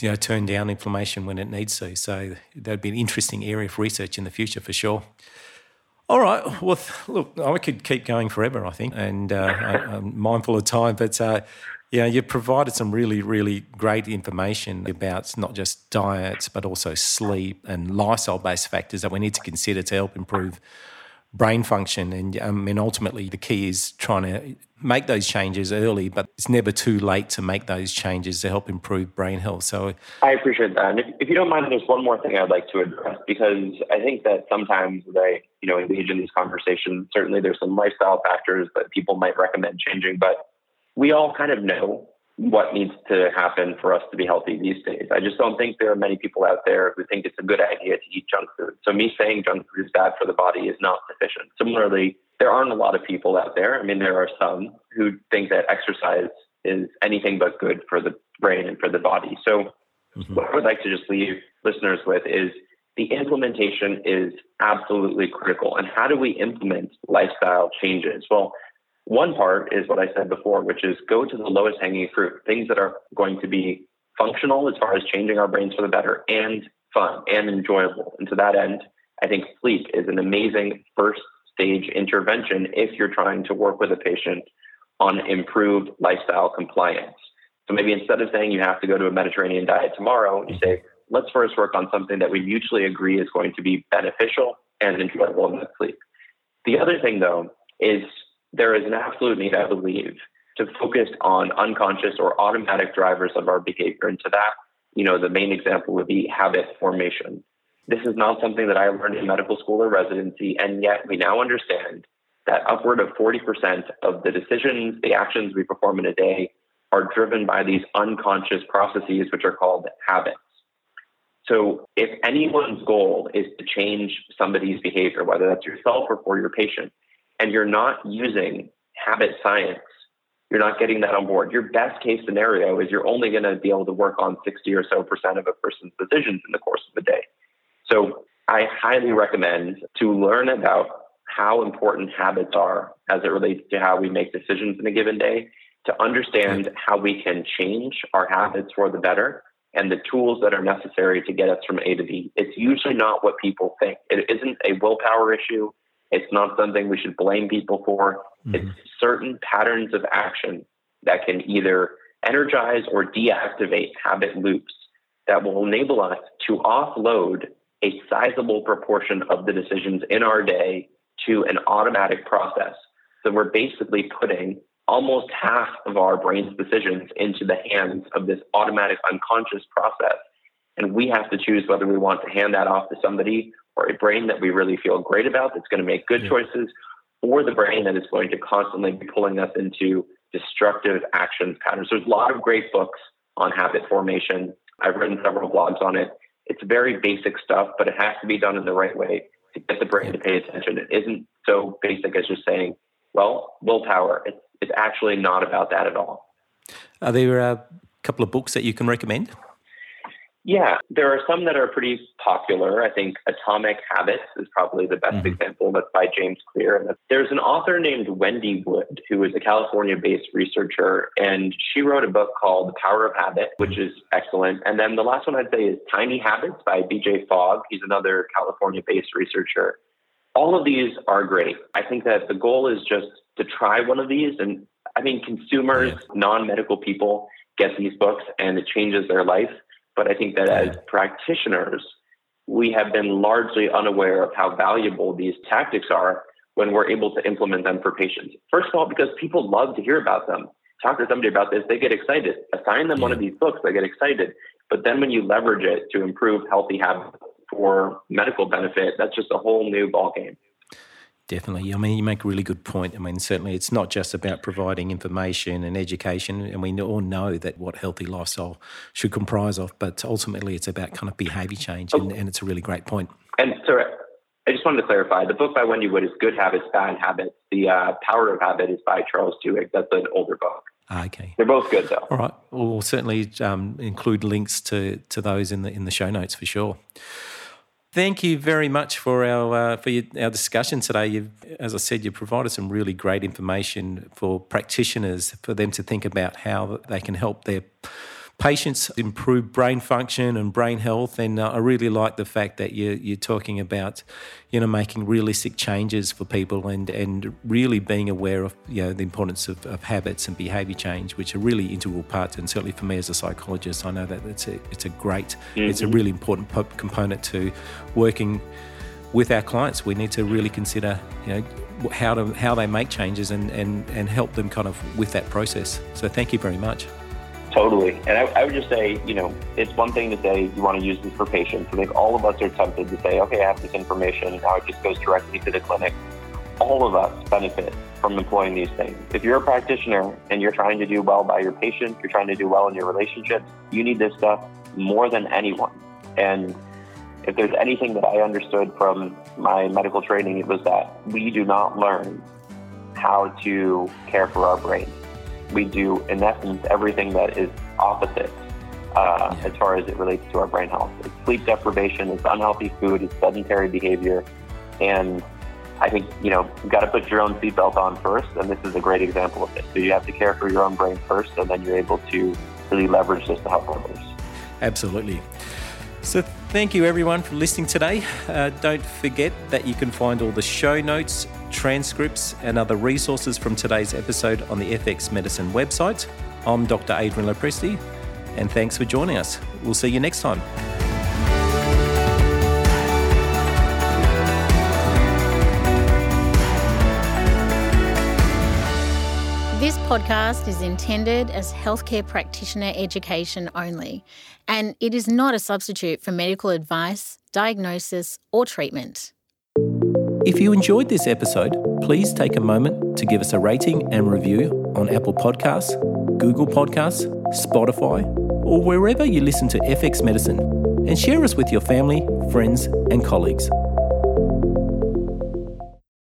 you know, turn down inflammation when it needs to. So that'd be an interesting area of research in the future for sure. All right. Well, look, I could keep going forever, I think, and uh, I, am mindful of time. But uh, yeah, you provided some really, really great information about not just diets, but also sleep and lifestyle-based factors that we need to consider to help improve brain function. And um, I mean, ultimately, the key is trying to make those changes early, but it's never too late to make those changes to help improve brain health. So I appreciate that. And if, if you don't mind, there's one more thing I'd like to address because I think that sometimes as I, you know, engage in these conversations, certainly there's some lifestyle factors that people might recommend changing, but we all kind of know what needs to happen for us to be healthy these days. I just don't think there are many people out there who think it's a good idea to eat junk food. So me saying junk food is bad for the body is not sufficient. Similarly, there aren't a lot of people out there. I mean, there are some who think that exercise is anything but good for the brain and for the body. So mm-hmm. what I would like to just leave listeners with is the implementation is absolutely critical. And how do we implement lifestyle changes? Well, one part is what I said before, which is go to the lowest hanging fruit, things that are going to be functional as far as changing our brains for the better and fun and enjoyable. And to that end, I think sleep is an amazing first stage intervention if you're trying to work with a patient on improved lifestyle compliance. So maybe instead of saying you have to go to a Mediterranean diet tomorrow, you say, let's first work on something that we mutually agree is going to be beneficial and enjoyable in the sleep. The other thing, though, is there is an absolute need, I believe, to focus on unconscious or automatic drivers of our behavior. And to that, you know, the main example would be habit formation. This is not something that I learned in medical school or residency, and yet we now understand that upward of 40% of the decisions, the actions we perform in a day are driven by these unconscious processes, which are called habits. So, if anyone's goal is to change somebody's behavior, whether that's yourself or for your patient, and you're not using habit science, you're not getting that on board. Your best case scenario is you're only going to be able to work on 60 or so percent of a person's decisions in the course of a day. So I highly recommend to learn about how important habits are as it relates to how we make decisions in a given day, to understand how we can change our habits for the better and the tools that are necessary to get us from A to B. It's usually not what people think. It isn't a willpower issue. It's not something we should blame people for. Mm-hmm. It's certain patterns of action that can either energize or deactivate habit loops that will enable us to offload a sizable proportion of the decisions in our day to an automatic process. So we're basically putting almost half of our brain's decisions into the hands of this automatic unconscious process. And we have to choose whether we want to hand that off to somebody or a brain that we really feel great about that's going to make good choices, or the brain that is going to constantly be pulling us into destructive actions patterns. There's a lot of great books on habit formation. I've written several blogs on it. It's very basic stuff, but it has to be done in the right way to get the brain to pay attention. It isn't so basic as just saying, well, willpower. It's, it's actually not about that at all. Are there a couple of books that you can recommend? Yeah, there are some that are pretty popular. I think Atomic Habits is probably the best mm-hmm. example. That's by James Clear. And there's an author named Wendy Wood, who is a California based researcher, and she wrote a book called The Power of Habit, which is excellent. And then the last one I'd say is Tiny Habits by BJ Fogg. He's another California based researcher. All of these are great. I think that the goal is just to try one of these. And I mean, consumers, non medical people, get these books and it changes their life. But I think that as practitioners, we have been largely unaware of how valuable these tactics are when we're able to implement them for patients. First of all, because people love to hear about them. Talk to somebody about this, they get excited. Assign them one of these books, they get excited. But then when you leverage it to improve healthy habits for medical benefit, that's just a whole new ballgame. Definitely. I mean, you make a really good point. I mean, certainly it's not just about providing information and education, and we all know that what healthy lifestyle should comprise of, but ultimately it's about kind of behavior change, and, and it's a really great point. And so I just wanted to clarify the book by Wendy Wood is Good Habits, Bad Habits. The uh, Power of Habit is by Charles Duhigg. That's an older book. Ah, okay. They're both good, though. All right. we'll certainly um, include links to, to those in the in the show notes for sure. Thank you very much for our uh, for your, our discussion today. You've, as I said, you provided some really great information for practitioners for them to think about how they can help their patients improve brain function and brain health. And uh, I really like the fact that you're, you're talking about, you know, making realistic changes for people and, and really being aware of, you know, the importance of, of habits and behavior change, which are really integral parts. And certainly for me as a psychologist, I know that it's a, it's a great, mm-hmm. it's a really important component to working with our clients. We need to really consider, you know, how to how they make changes and, and, and help them kind of with that process. So thank you very much. Totally. And I, I, would just say, you know, it's one thing to say you want to use this for patients. I think all of us are tempted to say, okay, I have this information, now it just goes directly to the clinic. All of us benefit from employing these things. If you're a practitioner and you're trying to do well by your patient, you're trying to do well in your relationships, you need this stuff more than anyone. And if there's anything that I understood from my medical training, it was that we do not learn how to care for our brain we do, in essence, everything that is opposite uh, as far as it relates to our brain health. It's sleep deprivation, it's unhealthy food, it's sedentary behavior. And I think, you know, you've got to put your own seatbelt on first. And this is a great example of it. So you have to care for your own brain first, and then you're able to really leverage this to help others. Absolutely. So, thank you everyone for listening today. Uh, don't forget that you can find all the show notes, transcripts, and other resources from today's episode on the FX Medicine website. I'm Dr. Adrian Lopresti, and thanks for joining us. We'll see you next time. This podcast is intended as healthcare practitioner education only, and it is not a substitute for medical advice, diagnosis, or treatment. If you enjoyed this episode, please take a moment to give us a rating and review on Apple Podcasts, Google Podcasts, Spotify, or wherever you listen to FX Medicine, and share us with your family, friends, and colleagues.